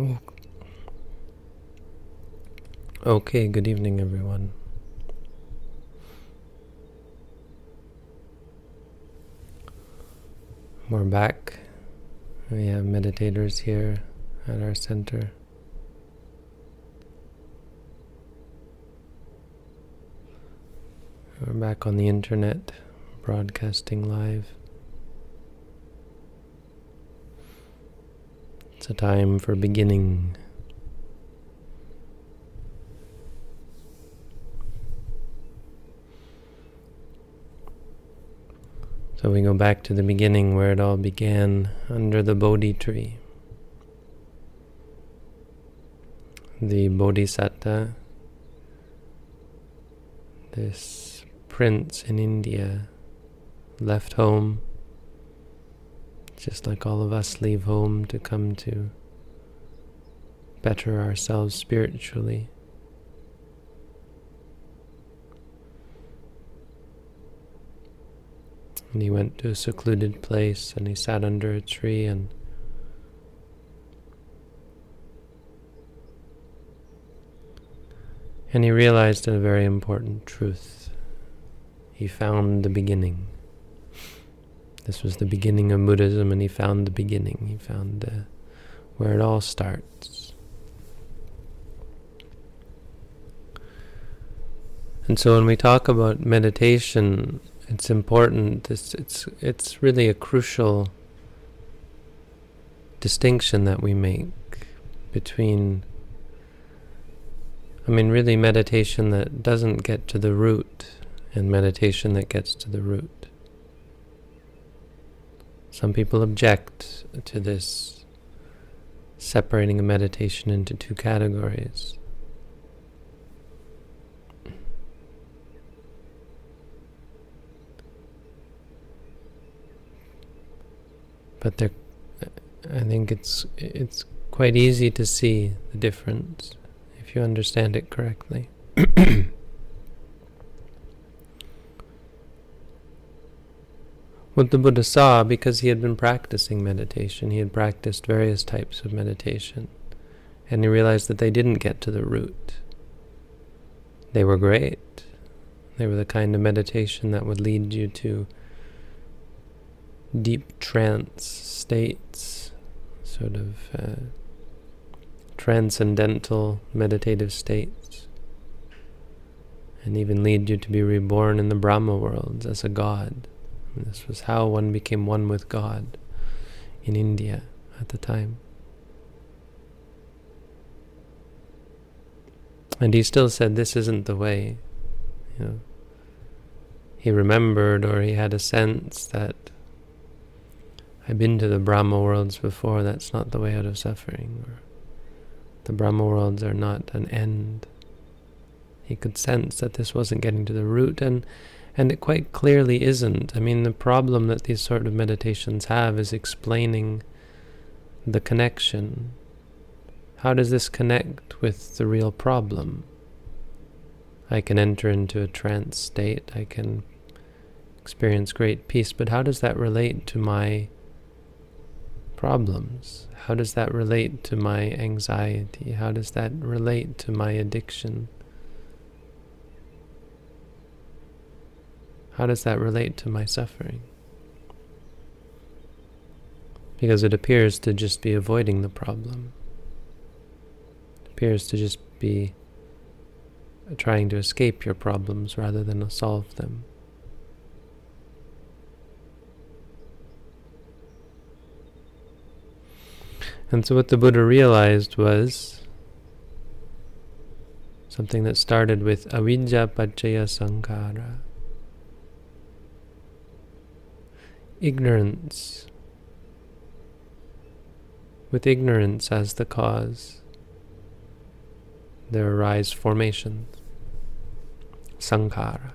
Oh. Okay, good evening, everyone. We're back. We have meditators here at our center. We're back on the internet, broadcasting live. It's a time for beginning. So we go back to the beginning where it all began under the Bodhi tree. The Bodhisatta, this prince in India, left home just like all of us leave home to come to better ourselves spiritually. And he went to a secluded place and he sat under a tree and and he realized a very important truth. He found the beginning. This was the beginning of Buddhism, and he found the beginning. He found uh, where it all starts. And so when we talk about meditation, it's important. It's it's it's really a crucial distinction that we make between. I mean, really, meditation that doesn't get to the root, and meditation that gets to the root. Some people object to this separating a meditation into two categories. But there, I think it's it's quite easy to see the difference if you understand it correctly. What the Buddha saw, because he had been practicing meditation, he had practiced various types of meditation, and he realized that they didn't get to the root. They were great. They were the kind of meditation that would lead you to deep trance states, sort of uh, transcendental meditative states, and even lead you to be reborn in the Brahma worlds as a god. This was how one became one with God in India at the time. And he still said, This isn't the way. You know, he remembered or he had a sense that I've been to the Brahma worlds before, that's not the way out of suffering. Or the Brahma worlds are not an end. He could sense that this wasn't getting to the root, and and it quite clearly isn't. I mean, the problem that these sort of meditations have is explaining the connection. How does this connect with the real problem? I can enter into a trance state, I can experience great peace, but how does that relate to my problems? How does that relate to my anxiety? How does that relate to my addiction? How does that relate to my suffering? Because it appears to just be avoiding the problem. It appears to just be trying to escape your problems rather than solve them. And so what the Buddha realized was something that started with avidya paccaya sankhara. Ignorance. With ignorance as the cause, there arise formations. Sankhara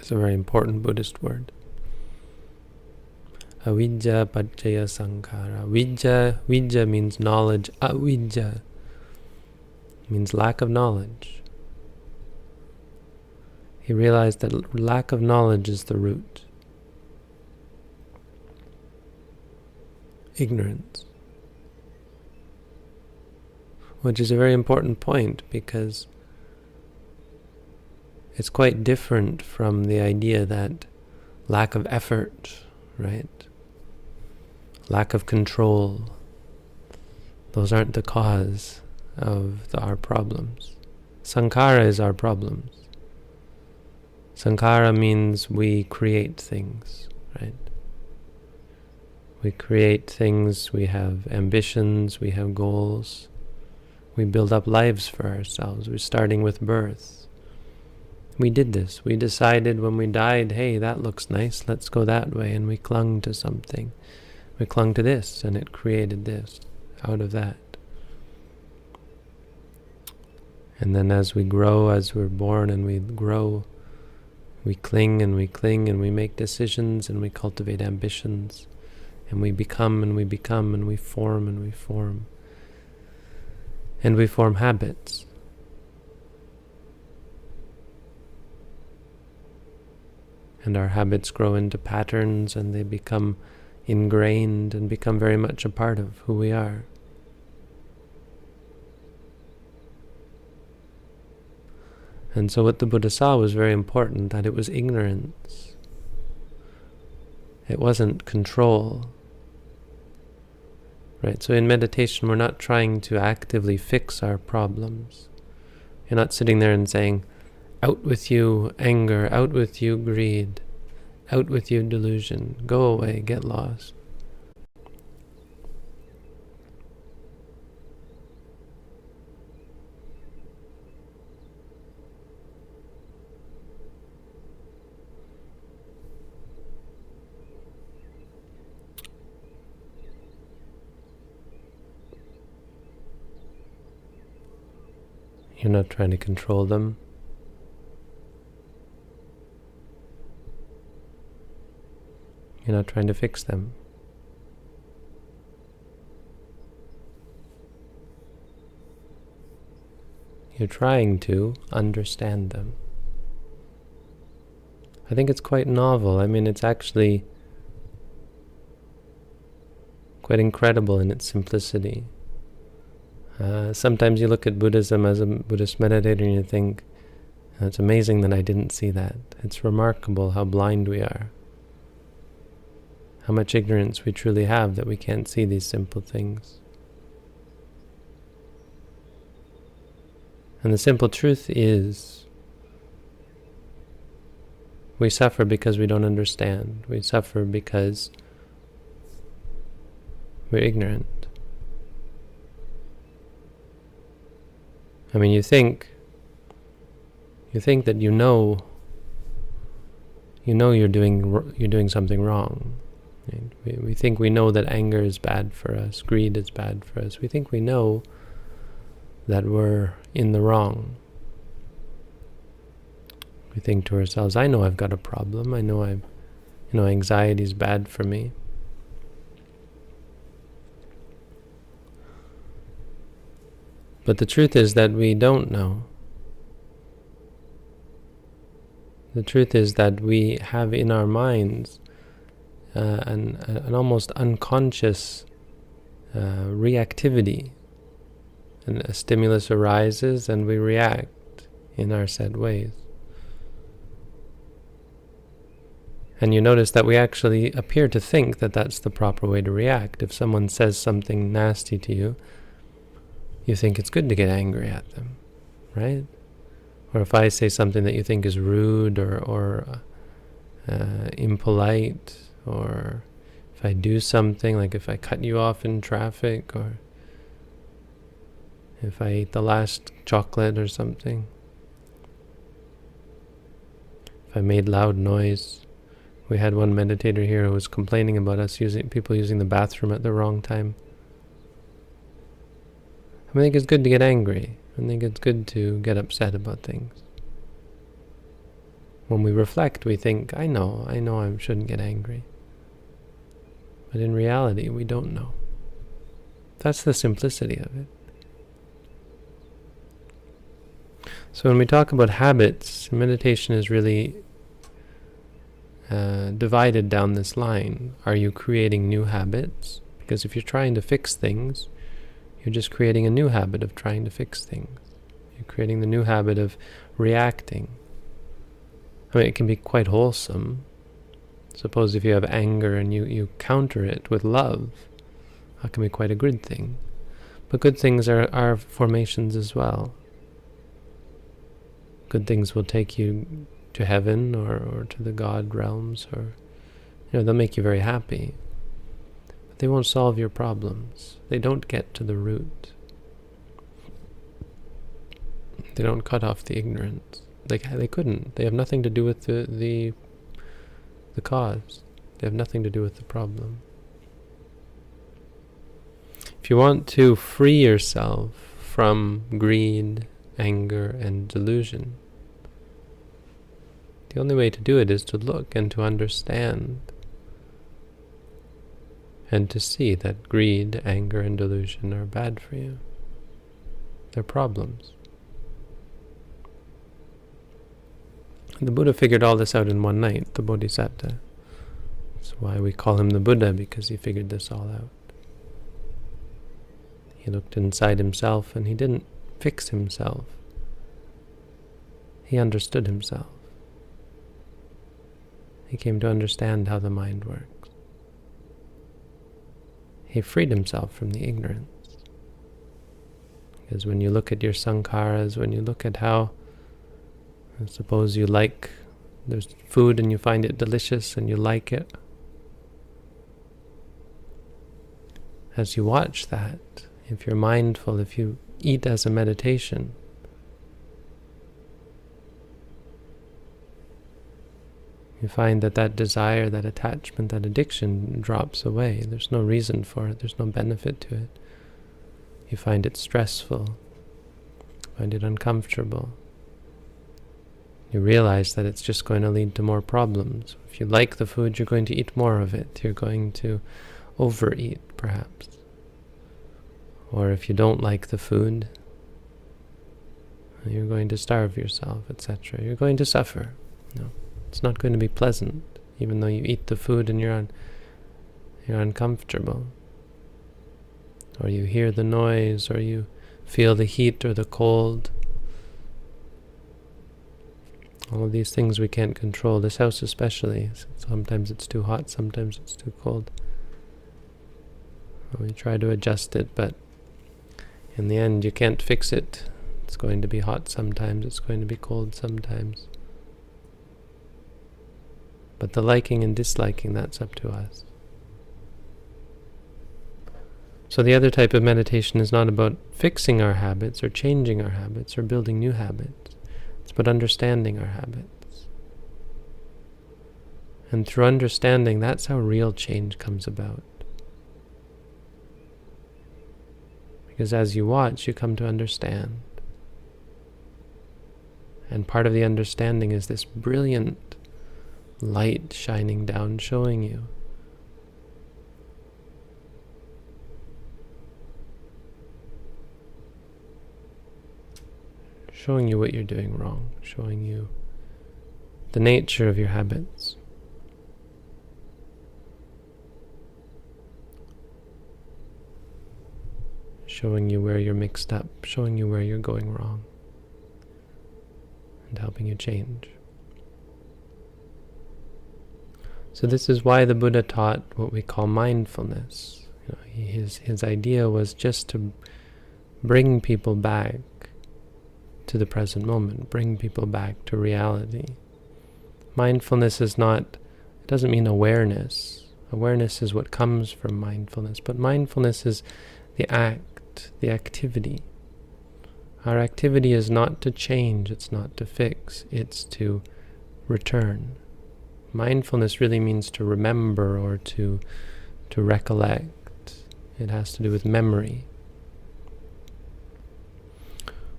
is a very important Buddhist word. Avidya paccaya sankhara. Vidya, vidya means knowledge. Avidya means lack of knowledge. He realized that lack of knowledge is the root. Ignorance. which is a very important point because it's quite different from the idea that lack of effort, right? Lack of control, those aren't the cause of the, our problems. Sankhara is our problems. Sankhara means we create things, right? We create things, we have ambitions, we have goals. We build up lives for ourselves. We're starting with birth. We did this. We decided when we died, hey, that looks nice, let's go that way. And we clung to something. We clung to this, and it created this out of that. And then as we grow, as we're born and we grow, we cling and we cling and we make decisions and we cultivate ambitions and we become and we become and we form and we form and we form habits. And our habits grow into patterns and they become ingrained and become very much a part of who we are. And so, what the Buddha saw was very important that it was ignorance, it wasn't control. Right? So in meditation, we're not trying to actively fix our problems. You're not sitting there and saying, out with you anger, out with you greed, out with you delusion, go away, get lost. You're not trying to control them. You're not trying to fix them. You're trying to understand them. I think it's quite novel. I mean, it's actually quite incredible in its simplicity. Uh, sometimes you look at Buddhism as a Buddhist meditator and you think, it's amazing that I didn't see that. It's remarkable how blind we are. How much ignorance we truly have that we can't see these simple things. And the simple truth is we suffer because we don't understand. We suffer because we're ignorant. I mean, you think, you think that you know, you know you're doing you're doing something wrong. We, we think we know that anger is bad for us, greed is bad for us. We think we know that we're in the wrong. We think to ourselves, I know I've got a problem. I know I've, you know, anxiety is bad for me. But the truth is that we don't know. The truth is that we have in our minds uh, an, an almost unconscious uh, reactivity. And a stimulus arises and we react in our set ways. And you notice that we actually appear to think that that's the proper way to react. If someone says something nasty to you, you think it's good to get angry at them, right? Or if I say something that you think is rude or, or uh, impolite, or if I do something, like if I cut you off in traffic, or if I eat the last chocolate or something, if I made loud noise. We had one meditator here who was complaining about us using people using the bathroom at the wrong time. I think it's good to get angry. I think it's good to get upset about things. When we reflect, we think, I know, I know I shouldn't get angry. But in reality, we don't know. That's the simplicity of it. So when we talk about habits, meditation is really uh, divided down this line. Are you creating new habits? Because if you're trying to fix things, You're just creating a new habit of trying to fix things. You're creating the new habit of reacting. I mean, it can be quite wholesome. Suppose if you have anger and you, you counter it with love, that can be quite a good thing. But good things are, are formations as well. Good things will take you to heaven or, or to the God realms, or you know, they'll make you very happy. They won't solve your problems. They don't get to the root. They don't cut off the ignorance. They they couldn't. They have nothing to do with the the the cause. They have nothing to do with the problem. If you want to free yourself from greed, anger, and delusion, the only way to do it is to look and to understand and to see that greed, anger, and delusion are bad for you. They're problems. The Buddha figured all this out in one night, the Bodhisattva. That's why we call him the Buddha, because he figured this all out. He looked inside himself and he didn't fix himself. He understood himself. He came to understand how the mind works. He freed himself from the ignorance. Because when you look at your sankharas, when you look at how, suppose you like, there's food and you find it delicious and you like it. As you watch that, if you're mindful, if you eat as a meditation, you find that that desire, that attachment, that addiction drops away. There's no reason for it, there's no benefit to it. You find it stressful, find it uncomfortable. You realize that it's just going to lead to more problems. If you like the food, you're going to eat more of it. You're going to overeat, perhaps. Or if you don't like the food, you're going to starve yourself, etc. You're going to suffer. No, it's not going to be pleasant, even though you eat the food and you're un you're uncomfortable. Or you hear the noise, or you feel the heat or the cold. All of these things we can't control. This house especially. Sometimes it's too hot, sometimes it's too cold. We try to adjust it, but in the end, you can't fix it. It's going to be hot sometimes, it's going to be cold sometimes. But the liking and disliking, that's up to us. So the other type of meditation is not about fixing our habits or changing our habits or building new habits. It's about understanding our habits. And through understanding, that's how real change comes about. Because as you watch, you come to understand. And part of the understanding is this brilliant light shining down, showing you. Showing you what you're doing wrong, showing you the nature of your habits. showing you where you're mixed up, showing you where you're going wrong, and helping you change. So this is why the Buddha taught what we call mindfulness. You know, his his idea was just to bring people back to the present moment, bring people back to reality. Mindfulness is not it doesn't mean awareness. Awareness is what comes from mindfulness, but mindfulness is the act the activity. Our activity is not to change, it's not to fix, it's to return. Mindfulness really means to remember or to, to recollect. It has to do with memory.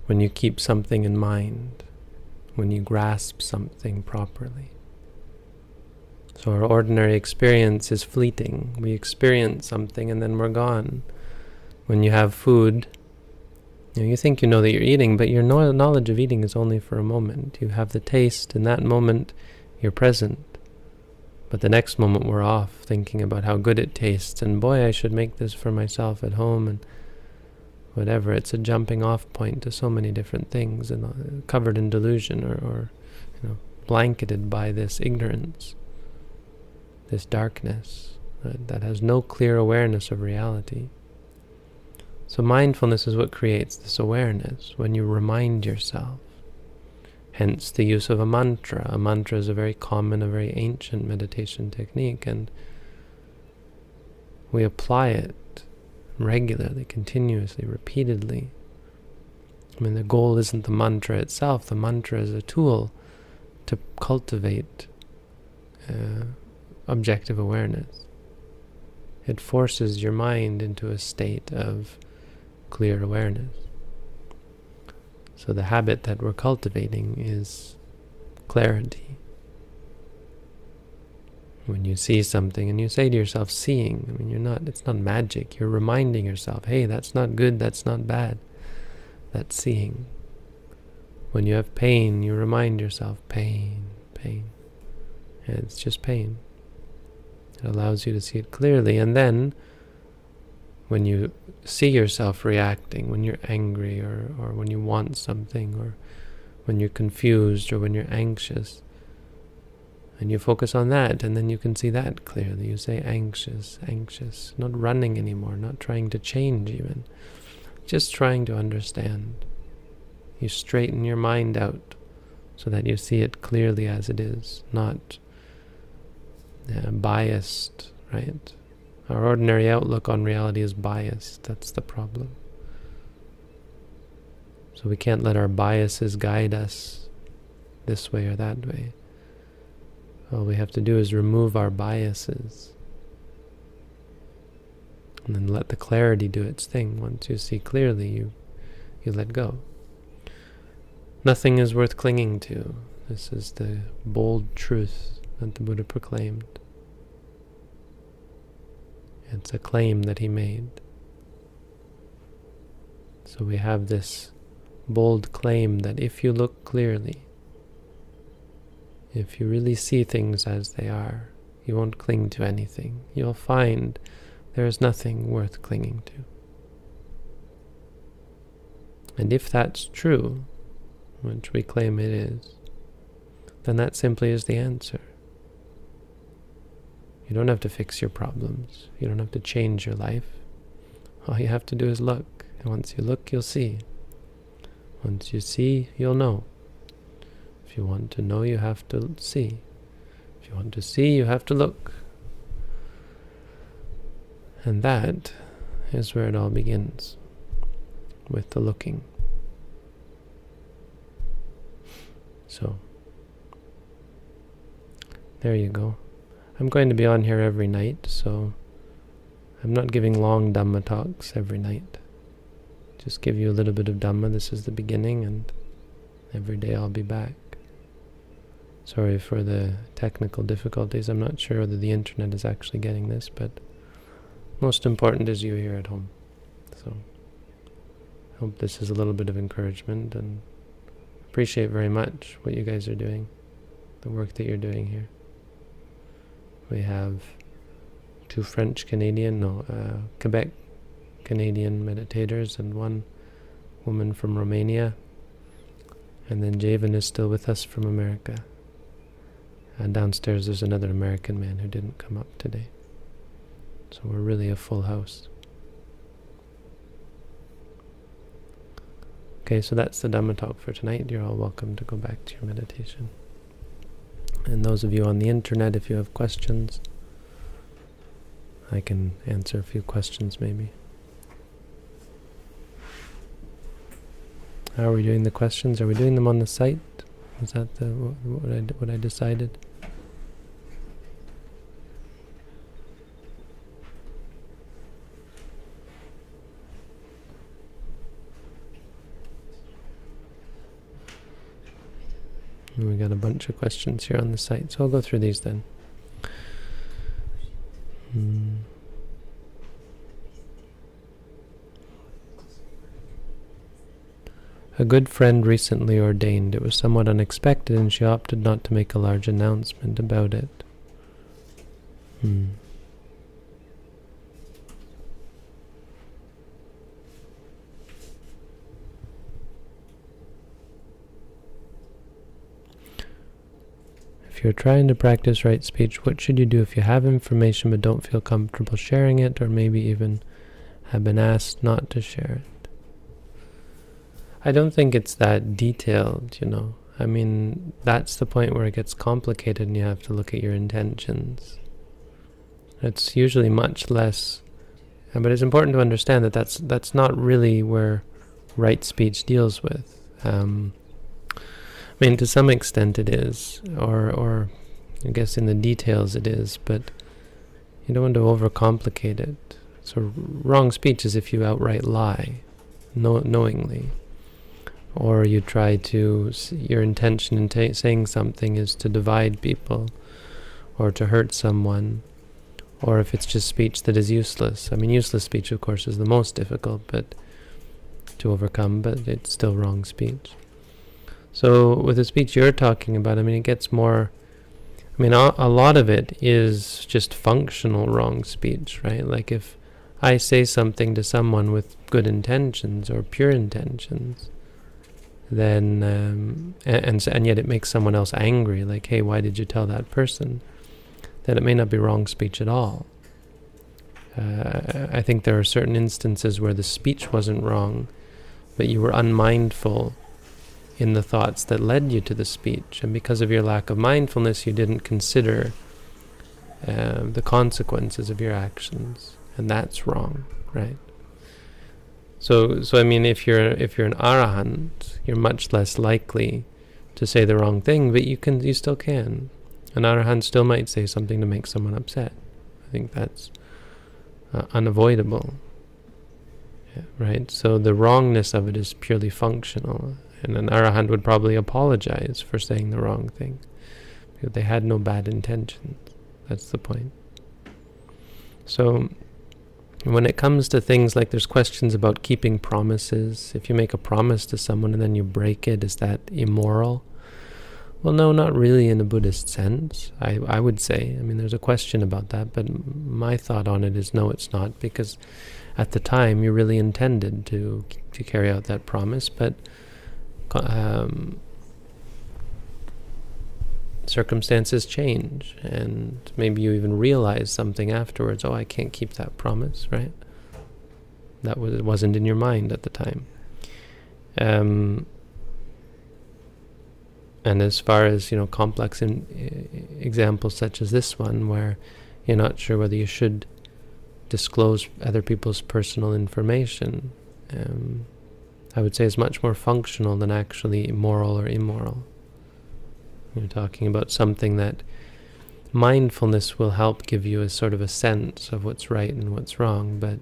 When you keep something in mind, when you grasp something properly. So our ordinary experience is fleeting. We experience something and then we're gone when you have food, you, know, you think you know that you're eating, but your knowledge of eating is only for a moment. You have the taste, in that moment, you're present. But the next moment, we're off thinking about how good it tastes, and boy, I should make this for myself at home. And whatever. It's a jumping off point to so many different things, and uh, covered in delusion or, or you know, blanketed by this ignorance, this darkness that has no clear awareness of reality. So mindfulness is what creates this awareness when you remind yourself. Hence the use of a mantra. A mantra is a very common, a very ancient meditation technique, and we apply it regularly, continuously, repeatedly. I mean, the goal isn't the mantra itself. The mantra is a tool to cultivate uh, objective awareness. It forces your mind into a state of clear awareness. So the habit that we're cultivating is clarity. When you see something and you say to yourself, seeing, I mean, you're not, it's not magic. You're reminding yourself, hey, that's not good, that's not bad. That's seeing. When you have pain, you remind yourself, pain, pain. It's just pain. It allows you to see it clearly. And then, when you see yourself reacting, when you're angry or, or when you want something or when you're confused or when you're anxious, and you focus on that, and then you can see that clearly. You say anxious, anxious, not running anymore, not trying to change even, just trying to understand. You straighten your mind out so that you see it clearly as it is, not uh, biased, right? Our ordinary outlook on reality is biased. That's the problem. So we can't let our biases guide us this way or that way. All we have to do is remove our biases. And then let the clarity do its thing. Once you see clearly, you, you let go. Nothing is worth clinging to. This is the bold truth that the Buddha proclaimed. It's a claim that he made. So we have this bold claim that if you look clearly, if you really see things as they are, you won't cling to anything. You'll find there is nothing worth clinging to. And if that's true, which we claim it is, then that simply is the answer. You don't have to fix your problems. You don't have to change your life. All you have to do is look. And once you look, you'll see. Once you see, you'll know. If you want to know, you have to see. If you want to see, you have to look. And that is where it all begins, with the looking. So, there you go. I'm going to be on here every night, so I'm not giving long Dhamma talks every night. Just give you a little bit of Dhamma. This is the beginning, and every day I'll be back. Sorry for the technical difficulties. I'm not sure whether the internet is actually getting this, but most important is you here at home. So I hope this is a little bit of encouragement and appreciate very much what you guys are doing, the work that you're doing here. We have two French Canadian, no, uh, Quebec Canadian meditators and one woman from Romania. And then Javen is still with us from America. And downstairs there's another American man who didn't come up today. So we're really a full house. Okay, so that's the Dhamma talk for tonight. You're all welcome to go back to your meditation. And those of you on the internet, if you have questions, I can answer a few questions maybe. How are we doing the questions? Are we doing them on the site? Is that the what I, what I decided? We got a bunch of questions here on the site, so I'll go through these then. Hmm. A good friend recently ordained. It was somewhat unexpected, and she opted not to make a large announcement about it. Hmm. If you're trying to practice right speech, what should you do if you have information but don't feel comfortable sharing it, or maybe even have been asked not to share it? I don't think it's that detailed, you know. I mean, that's the point where it gets complicated and you have to look at your intentions. It's usually much less, but it's important to understand that that's that's not really where right speech deals with. Um, I mean, to some extent it is, or or I guess in the details it is, but you don't want to overcomplicate it. So wrong speech is if you outright lie, know, knowingly, or you try to your intention in saying something is to divide people, or to hurt someone, or if it's just speech that is useless. I mean, useless speech, of course, is the most difficult, but to overcome, but it's still wrong speech. So with the speech you're talking about, I mean, it gets more. I mean, a, a lot of it is just functional wrong speech, right? Like if I say something to someone with good intentions or pure intentions, then um, and, and and yet it makes someone else angry. Like, hey, why did you tell that person? Then it may not be wrong speech at all. Uh, I think there are certain instances where the speech wasn't wrong, but you were unmindful in the thoughts that led you to the speech. And because of your lack of mindfulness, you didn't consider uh, the consequences of your actions. And that's wrong, right? So, so I mean, if you're if you're an arahant, you're much less likely to say the wrong thing, but you can you still can. An arahant still might say something to make someone upset. I think that's uh, unavoidable, yeah, right? So the wrongness of it is purely functional. And an arahant would probably apologize for saying the wrong thing. Because they had no bad intentions. That's the point. So when it comes to things like there's questions about keeping promises, if you make a promise to someone and then you break it, is that immoral? Well, no, not really in a Buddhist sense, I, I would say. I mean, there's a question about that, but my thought on it is no, it's not, because at the time you really intended to to carry out that promise, but um, circumstances change, and maybe you even realize something afterwards. Oh, I can't keep that promise, right? That was wasn't in your mind at the time. Um, and as far as you know, complex in, examples such as this one, where you're not sure whether you should disclose other people's personal information. Um, I would say is much more functional than actually moral or immoral. You're talking about something that mindfulness will help give you a sort of a sense of what's right and what's wrong, but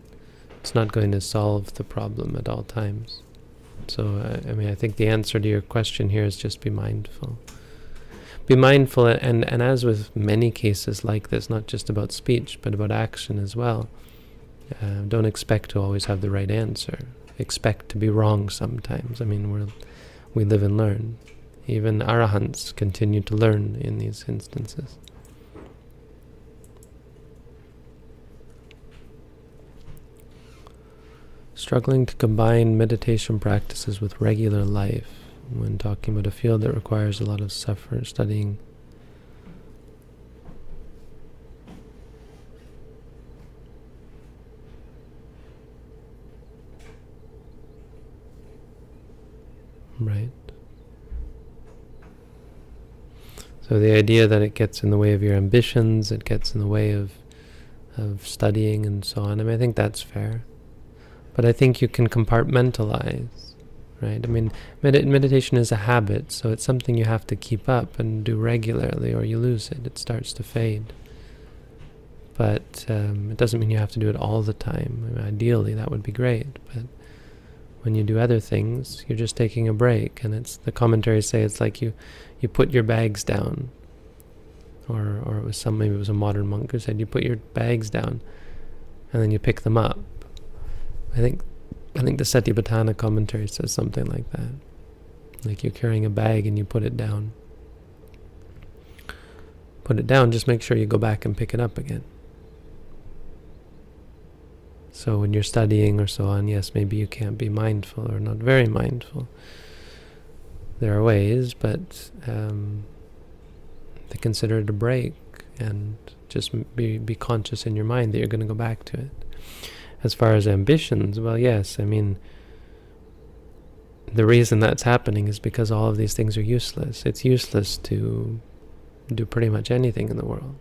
it's not going to solve the problem at all times. So, uh, I mean, I think the answer to your question here is just be mindful. Be mindful, and, and as with many cases like this, not just about speech, but about action as well, uh, don't expect to always have the right answer expect to be wrong sometimes. I mean, we we live and learn. Even arahants continue to learn in these instances. Struggling to combine meditation practices with regular life when talking about a field that requires a lot of suffer studying Right. So the idea that it gets in the way of your ambitions, it gets in the way of of studying and so on. I mean, I think that's fair. But I think you can compartmentalize, right? I mean, med- meditation is a habit, so it's something you have to keep up and do regularly, or you lose it. It starts to fade. But um, it doesn't mean you have to do it all the time. I mean, ideally, that would be great, but when you do other things, you're just taking a break. And it's the commentaries say it's like you, you put your bags down. Or, or it was some maybe it was a modern monk who said you put your bags down, and then you pick them up. I think, I think the Satipatthana commentary says something like that. Like you're carrying a bag and you put it down. Put it down. Just make sure you go back and pick it up again. So when you're studying or so on, yes, maybe you can't be mindful or not very mindful. There are ways, but um, to consider it a break and just be be conscious in your mind that you're going to go back to it. As far as ambitions, well, yes, I mean, the reason that's happening is because all of these things are useless. It's useless to do pretty much anything in the world.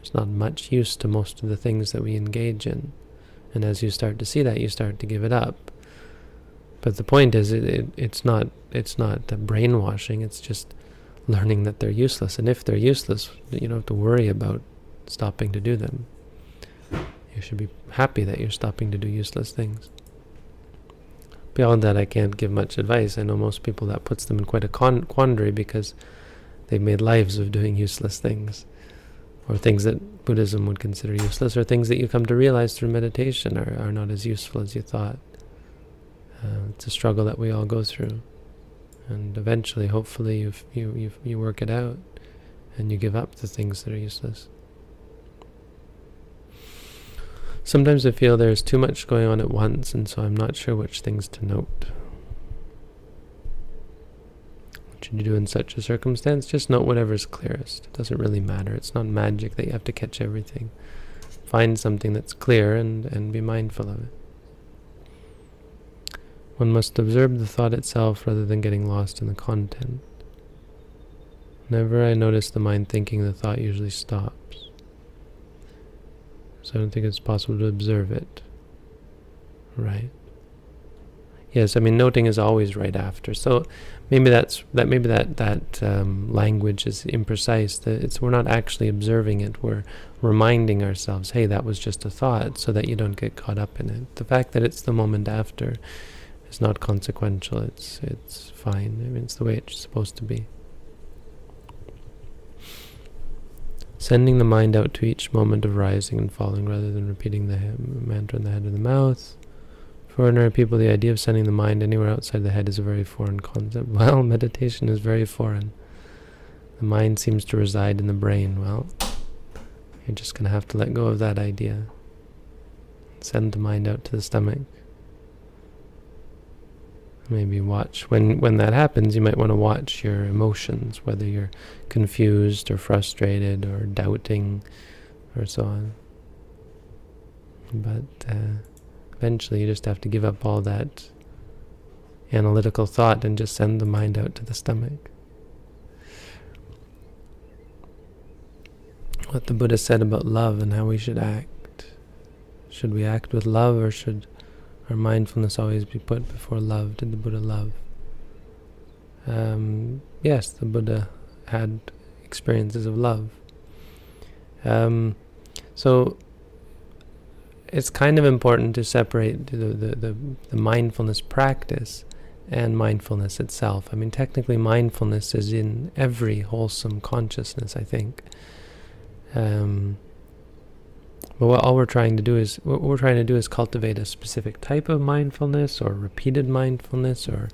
There's not much use to most of the things that we engage in. And as you start to see that, you start to give it up. But the point is, it, it, it's not it's not brainwashing. It's just learning that they're useless. And if they're useless, you don't have to worry about stopping to do them. You should be happy that you're stopping to do useless things. Beyond that, I can't give much advice. I know most people that puts them in quite a quandary because they've made lives of doing useless things, or things that Buddhism would consider useless, or things that you come to realize through meditation are, are not as useful as you thought. Uh, it's a struggle that we all go through, and eventually, hopefully, you you you you work it out, and you give up the things that are useless. Sometimes I feel there's too much going on at once, and so I'm not sure which things to note. What should you do in such a circumstance? Just note whatever's clearest. It doesn't really matter. It's not magic that you have to catch everything. Find something that's clear and, and be mindful of it. One must observe the thought itself rather than getting lost in the content. Whenever I notice the mind thinking, the thought usually stops. So I don't think it's possible to observe it. Right. Yes, I mean noting is always right after. So maybe that's that. Maybe that that um, language is imprecise. That it's we're not actually observing it. We're reminding ourselves, hey, that was just a thought, so that you don't get caught up in it. The fact that it's the moment after is not consequential. It's it's fine. I mean, it's the way it's supposed to be. Sending the mind out to each moment of rising and falling rather than repeating the mantra in the head of the mouth. For ordinary people, the idea of sending the mind anywhere outside the head is a very foreign concept. Well, meditation is very foreign. The mind seems to reside in the brain. Well, you're just going to have to let go of that idea. Send the mind out to the stomach maybe watch when when that happens you might want to watch your emotions whether you're confused or frustrated or doubting or so on but uh, eventually you just have to give up all that analytical thought and just send the mind out to the stomach what the buddha said about love and how we should act should we act with love or should our mindfulness always be put before love. Did the Buddha love? Um, yes, the Buddha had experiences of love. Um, so it's kind of important to separate the, the, the, the, mindfulness practice and mindfulness itself. I mean, technically, mindfulness is in every wholesome consciousness, I think. Um, but what all we're trying to do is what we're trying to do is cultivate a specific type of mindfulness or repeated mindfulness or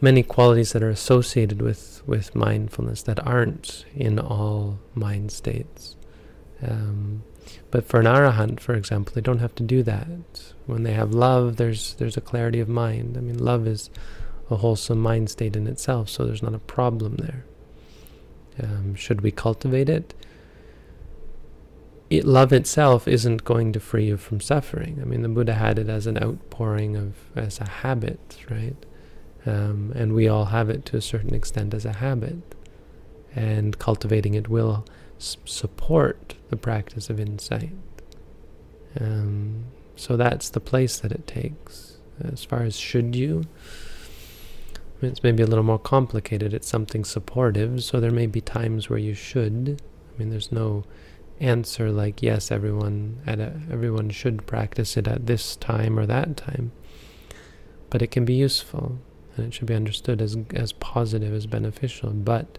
many qualities that are associated with with mindfulness that aren't in all mind states. Um, but for an arahant, for example, they don't have to do that. When they have love, there's there's a clarity of mind. I mean, love is a wholesome mind state in itself, so there's not a problem there. Um, should we cultivate it? it, love itself isn't going to free you from suffering. I mean, the Buddha had it as an outpouring of, as a habit, right? Um, and we all have it to a certain extent as a habit. And cultivating it will support the practice of insight. Um, so that's the place that it takes. As far as should you, it's maybe a little more complicated. It's something supportive, so there may be times where you should. I mean, there's no answer like yes everyone at a, everyone should practice it at this time or that time but it can be useful and it should be understood as as positive as beneficial but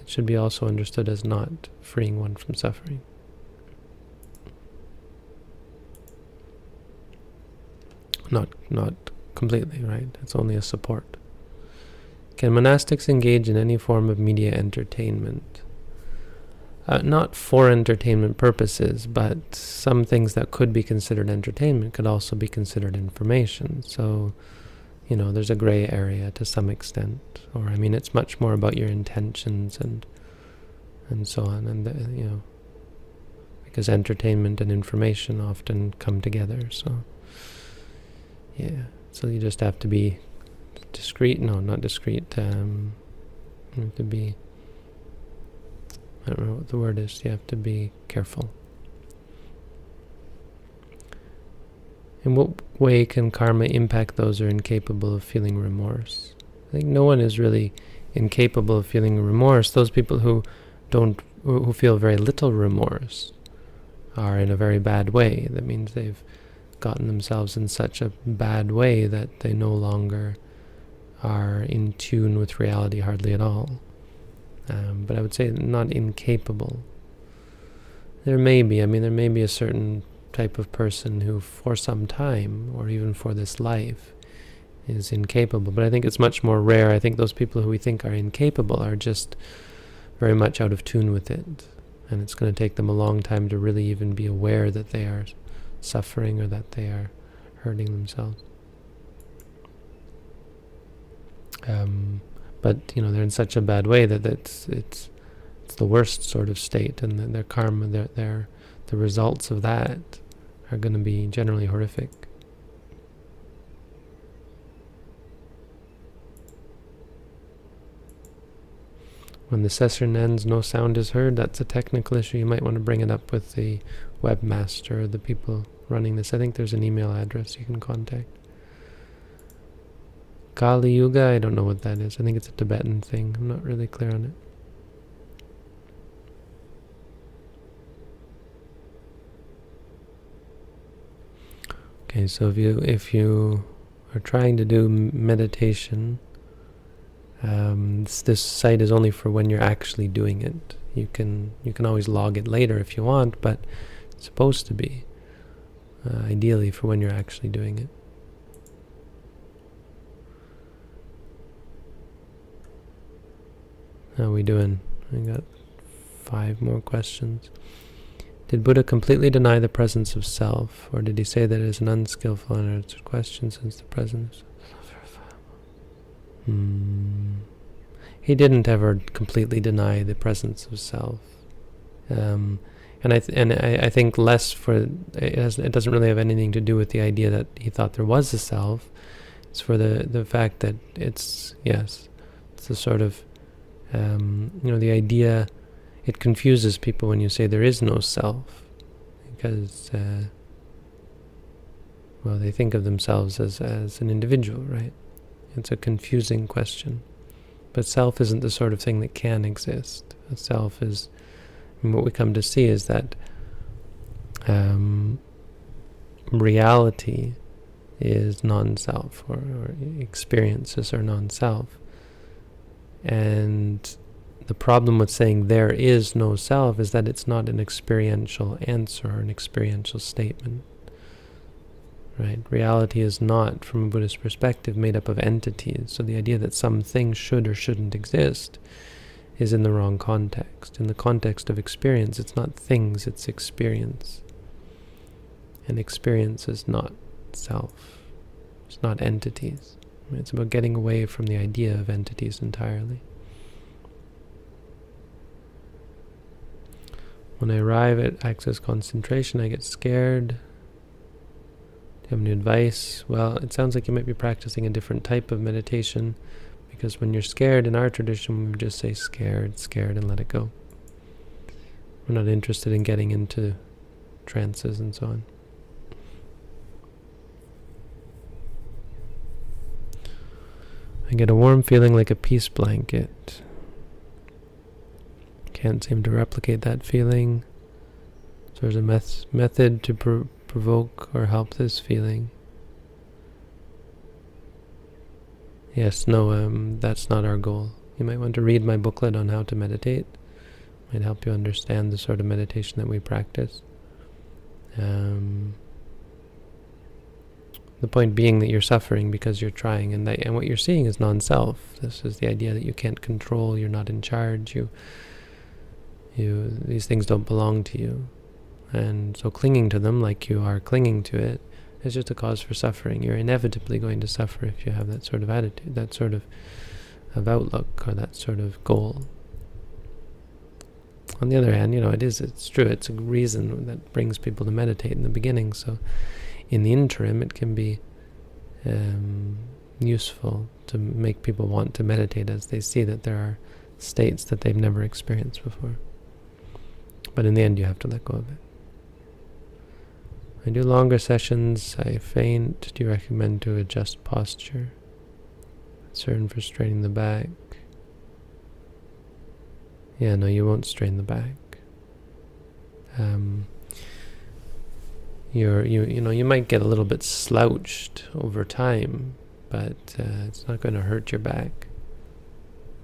it should be also understood as not freeing one from suffering not not completely right it's only a support can monastics engage in any form of media entertainment uh, not for entertainment purposes, but some things that could be considered entertainment could also be considered information. So, you know, there's a gray area to some extent. Or, I mean, it's much more about your intentions and and so on, and the, you know, because entertainment and information often come together. So, yeah, so you just have to be discreet. No, not discreet. Um, you have to be. I don't know what the word is. You have to be careful. In what way can karma impact those who are incapable of feeling remorse? I think no one is really incapable of feeling remorse. Those people who don't, who feel very little remorse, are in a very bad way. That means they've gotten themselves in such a bad way that they no longer are in tune with reality hardly at all. Um, but I would say not incapable. There may be, I mean, there may be a certain type of person who, for some time, or even for this life, is incapable. But I think it's much more rare. I think those people who we think are incapable are just very much out of tune with it. And it's going to take them a long time to really even be aware that they are suffering or that they are hurting themselves. Um, but you know they're in such a bad way that it's it's it's the worst sort of state, and their karma, their their the results of that are going to be generally horrific. When the session ends, no sound is heard. That's a technical issue. You might want to bring it up with the webmaster the people running this. I think there's an email address you can contact. Kali Yuga, I don't know what that is. I think it's a Tibetan thing. I'm not really clear on it. Okay, so if you if you are trying to do meditation, um, this, this site is only for when you're actually doing it. You can you can always log it later if you want, but supposed to be uh, ideally for when you're actually doing it. How are we doing? I got five more questions. Did Buddha completely deny the presence of self, or did he say that it is an unskillful unanswered question since the presence? Hmm. He didn't ever completely deny the presence of self, um, and I th- and I, I, think less for it, has, it doesn't really have anything to do with the idea that he thought there was a self. It's for the the fact that it's yes, it's a sort of um, you know the idea it confuses people when you say there is no self, because, uh, well, they think of themselves as, as an individual, right? It's a confusing question. But self isn't the sort of thing that can exist. A self is, what we come to see is that um, reality is non-self, or, or experiences are non-self. And the problem with saying there is no self is that it's not an experiential answer or an experiential statement. Right? Reality is not, from a Buddhist perspective, made up of entities. So the idea that some things should or shouldn't exist is in the wrong context. In the context of experience, it's not things, it's experience. And experience is not self. It's not entities. It's about getting away from the idea of entities entirely. When I arrive at access concentration, I get scared. Do you have any advice? Well, it sounds like you might be practicing a different type of meditation because when you're scared, in our tradition, we just say scared, scared, and let it go. We're not interested in getting into trances and so on. I get a warm feeling like a peace blanket. Can't seem to replicate that feeling. So there's a met method to pr provoke or help this feeling. Yes, no, um, that's not our goal. You might want to read my booklet on how to meditate. It might help you understand the sort of meditation that we practice. Um, the point being that you're suffering because you're trying, and that, and what you're seeing is non-self. This is the idea that you can't control, you're not in charge, you you these things don't belong to you. And so clinging to them like you are clinging to it is just a cause for suffering. You're inevitably going to suffer if you have that sort of attitude, that sort of, of outlook, or that sort of goal. on the other hand, you know, it is, it's true, it's a reason that brings people to meditate in the beginning. So in the interim, it can be um, useful to make people want to meditate as they see that there are states that they've never experienced before. But in the end, you have to let go of it. I do longer sessions. I faint. Do you recommend to adjust posture? Certain for straining the back. Yeah, no, you won't strain the back. Um, you're you you know you might get a little bit slouched over time, but uh, it's not going to hurt your back.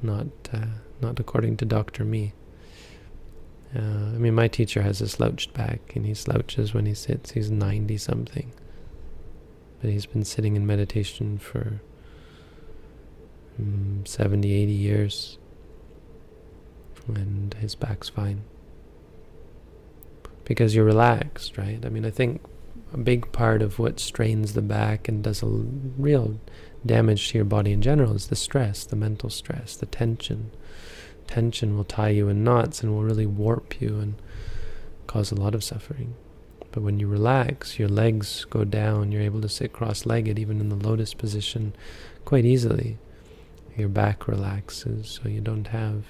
Not uh, not according to Doctor Me. Uh, I mean, my teacher has a slouched back, and he slouches when he sits. He's ninety something, but he's been sitting in meditation for um, 70, 80 years, and his back's fine because you're relaxed, right? I mean, I think a big part of what strains the back and does a real damage to your body in general is the stress, the mental stress, the tension. Tension will tie you in knots and will really warp you and cause a lot of suffering. But when you relax, your legs go down, you're able to sit cross-legged even in the lotus position quite easily. Your back relaxes so you don't have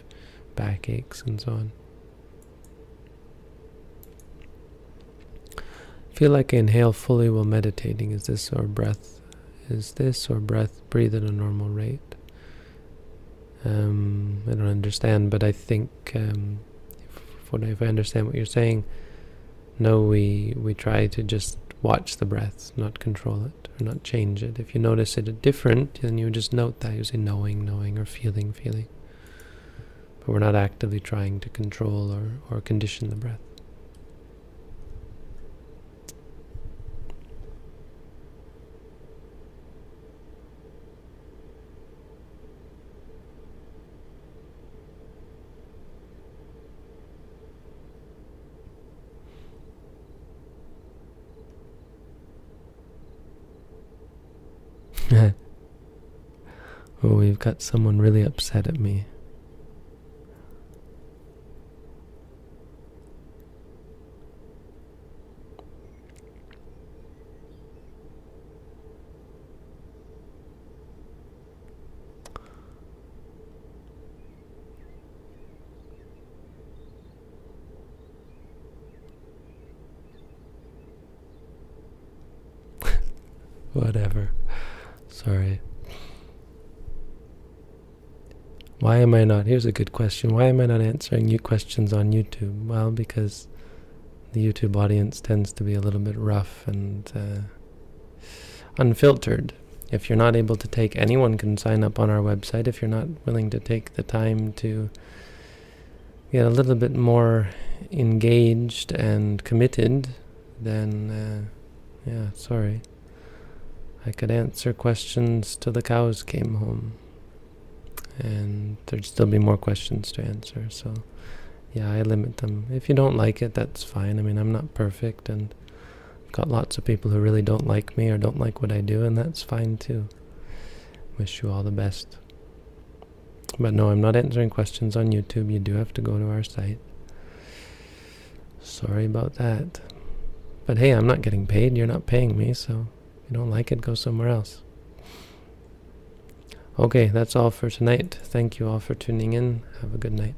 backaches and so on. Feel like I inhale fully while meditating. Is this or breath? Is this or breath breathe at a normal rate? Um, I don't understand, but I think um, if, if I understand what you're saying, no, we we try to just watch the breath, not control it or not change it. If you notice it different, then you just note that. You say knowing, knowing, or feeling, feeling. But we're not actively trying to control or, or condition the breath. oh, we've got someone really upset at me. Whatever. Sorry. Why am I not? Here's a good question. Why am I not answering you questions on YouTube? Well, because the YouTube audience tends to be a little bit rough and uh, unfiltered. If you're not able to take, anyone can sign up on our website. If you're not willing to take the time to get a little bit more engaged and committed, then uh, yeah, sorry. I could answer questions till the cows came home. And there'd still be more questions to answer. So, yeah, I limit them. If you don't like it, that's fine. I mean, I'm not perfect, and I've got lots of people who really don't like me or don't like what I do, and that's fine too. Wish you all the best. But no, I'm not answering questions on YouTube. You do have to go to our site. Sorry about that. But hey, I'm not getting paid. You're not paying me, so if you don't like it, go somewhere else. Okay, that's all for tonight. Thank you all for tuning in. Have a good night.